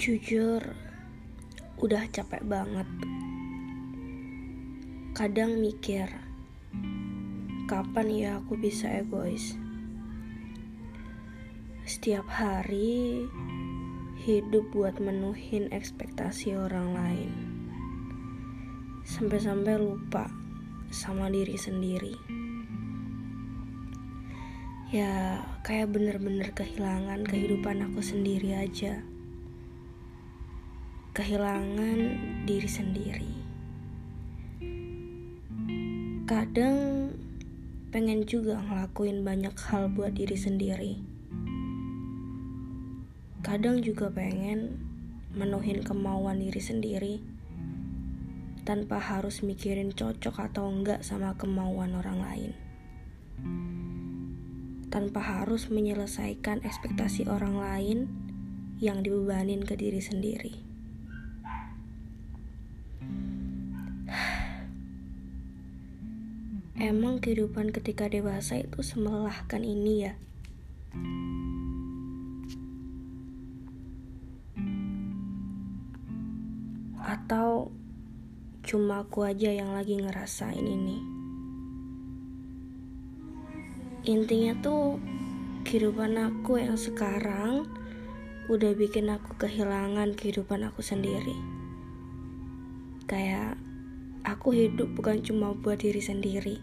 Jujur, udah capek banget. Kadang mikir, kapan ya aku bisa egois? Setiap hari hidup buat menuhin ekspektasi orang lain. Sampai-sampai lupa sama diri sendiri. Ya, kayak bener-bener kehilangan kehidupan aku sendiri aja kehilangan diri sendiri. Kadang pengen juga ngelakuin banyak hal buat diri sendiri. Kadang juga pengen menuhin kemauan diri sendiri tanpa harus mikirin cocok atau enggak sama kemauan orang lain. Tanpa harus menyelesaikan ekspektasi orang lain yang dibebanin ke diri sendiri. Emang kehidupan ketika dewasa itu semelahkan ini ya? Atau cuma aku aja yang lagi ngerasain ini? Intinya tuh kehidupan aku yang sekarang udah bikin aku kehilangan kehidupan aku sendiri. Kayak aku hidup bukan cuma buat diri sendiri,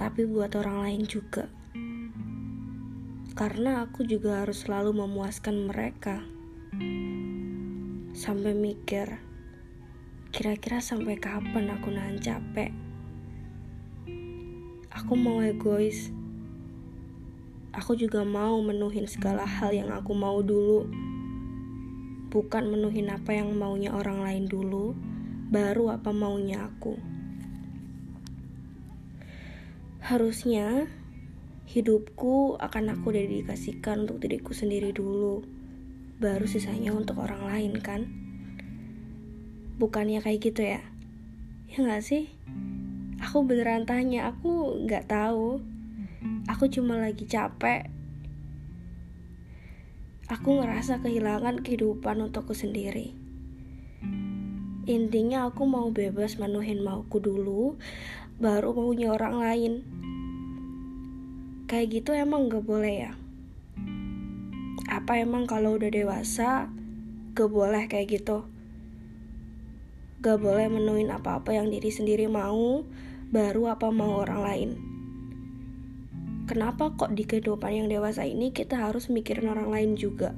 tapi buat orang lain juga. Karena aku juga harus selalu memuaskan mereka. Sampai mikir, kira-kira sampai kapan aku nahan capek? Aku mau egois. Aku juga mau menuhin segala hal yang aku mau dulu. Bukan menuhin apa yang maunya orang lain dulu, baru apa maunya aku. Harusnya hidupku akan aku dedikasikan untuk diriku sendiri dulu, baru sisanya untuk orang lain kan? Bukannya kayak gitu ya? Ya gak sih? Aku beneran tanya, aku gak tahu. Aku cuma lagi capek. Aku ngerasa kehilangan kehidupan untukku sendiri. Intinya aku mau bebas menuhin mauku dulu, baru maunya orang lain. Kayak gitu emang gak boleh ya? Apa emang kalau udah dewasa, gak boleh kayak gitu? Gak boleh menuhin apa-apa yang diri sendiri mau, baru apa mau orang lain. Kenapa kok di kehidupan yang dewasa ini kita harus mikirin orang lain juga?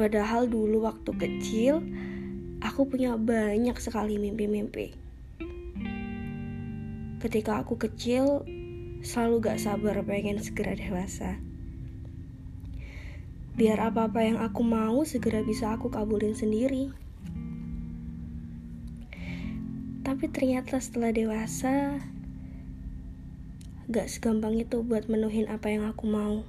Padahal dulu waktu kecil, aku punya banyak sekali mimpi-mimpi. Ketika aku kecil, selalu gak sabar pengen segera dewasa. Biar apa-apa yang aku mau segera bisa aku kabulin sendiri. Tapi ternyata setelah dewasa, gak segampang itu buat menuhin apa yang aku mau.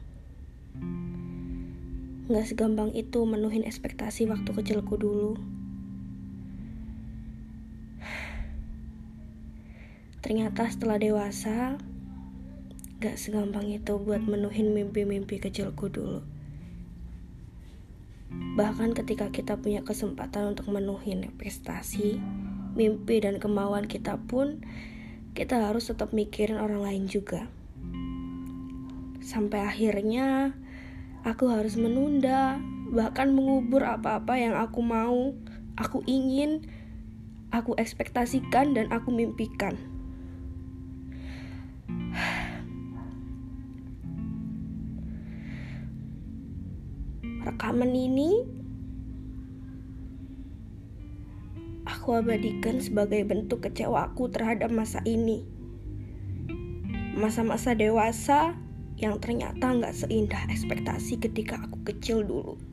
Gak segampang itu menuhin ekspektasi waktu kecilku dulu. Ternyata setelah dewasa, gak segampang itu buat menuhin mimpi-mimpi kecilku dulu. Bahkan ketika kita punya kesempatan untuk menuhin prestasi, mimpi dan kemauan kita pun, kita harus tetap mikirin orang lain juga. Sampai akhirnya Aku harus menunda, bahkan mengubur apa-apa yang aku mau, aku ingin, aku ekspektasikan, dan aku mimpikan. Rekaman ini aku abadikan sebagai bentuk kecewaku terhadap masa ini. Masa-masa dewasa yang ternyata nggak seindah ekspektasi ketika aku kecil dulu.